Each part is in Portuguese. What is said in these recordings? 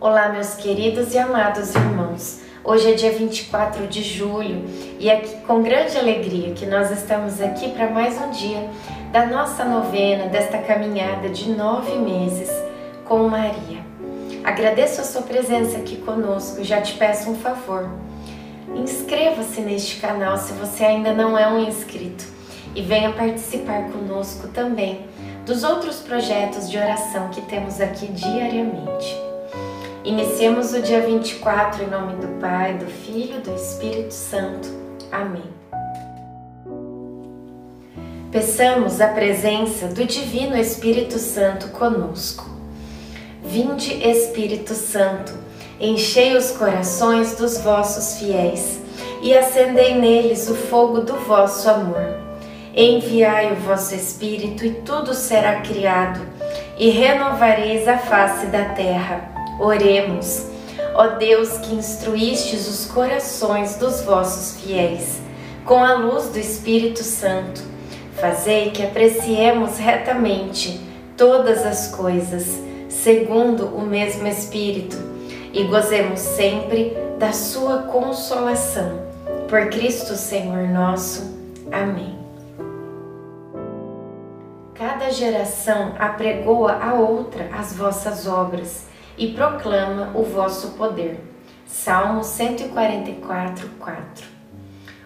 Olá, meus queridos e amados irmãos. Hoje é dia 24 de julho e é com grande alegria que nós estamos aqui para mais um dia da nossa novena, desta caminhada de nove meses com Maria. Agradeço a sua presença aqui conosco e já te peço um favor. Inscreva-se neste canal se você ainda não é um inscrito e venha participar conosco também dos outros projetos de oração que temos aqui diariamente. Iniciemos o dia 24 em nome do Pai, do Filho e do Espírito Santo. Amém. Peçamos a presença do Divino Espírito Santo conosco. Vinde, Espírito Santo, enchei os corações dos vossos fiéis e acendei neles o fogo do vosso amor. Enviai o vosso Espírito e tudo será criado, e renovareis a face da terra. Oremos. Ó Deus que instruístes os corações dos vossos fiéis com a luz do Espírito Santo, fazei que apreciemos retamente todas as coisas, segundo o mesmo Espírito, e gozemos sempre da sua consolação. Por Cristo Senhor nosso. Amém. Cada geração apregoa a outra as vossas obras e proclama o vosso poder. Salmo 144, 4.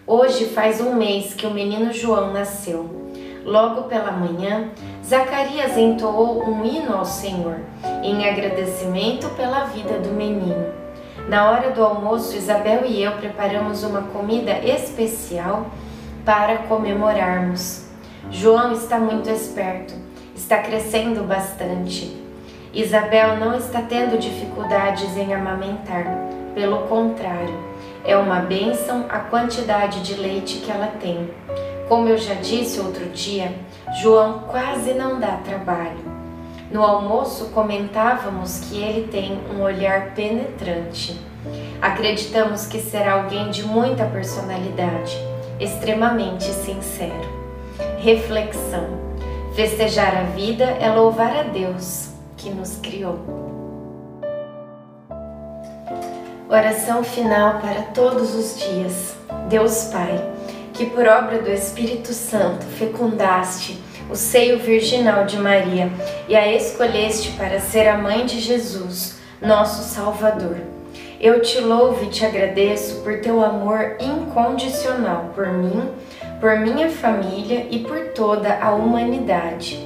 Hoje faz um mês que o menino João nasceu. Logo pela manhã, Zacarias entoou um hino ao Senhor, em agradecimento pela vida do menino. Na hora do almoço, Isabel e eu preparamos uma comida especial para comemorarmos. João está muito esperto, está crescendo bastante Isabel não está tendo dificuldades em amamentar, pelo contrário, é uma bênção a quantidade de leite que ela tem. Como eu já disse outro dia, João quase não dá trabalho. No almoço comentávamos que ele tem um olhar penetrante. Acreditamos que será alguém de muita personalidade, extremamente sincero. Reflexão: festejar a vida é louvar a Deus que nos criou. Oração final para todos os dias. Deus Pai, que por obra do Espírito Santo fecundaste o seio virginal de Maria e a escolheste para ser a mãe de Jesus, nosso Salvador. Eu te louvo e te agradeço por teu amor incondicional por mim, por minha família e por toda a humanidade.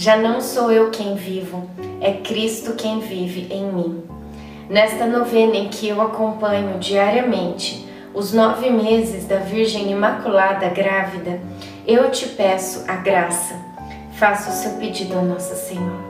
já não sou eu quem vivo, é Cristo quem vive em mim. Nesta novena em que eu acompanho diariamente os nove meses da Virgem Imaculada grávida, eu te peço a graça. Faça o seu pedido a Nossa Senhora.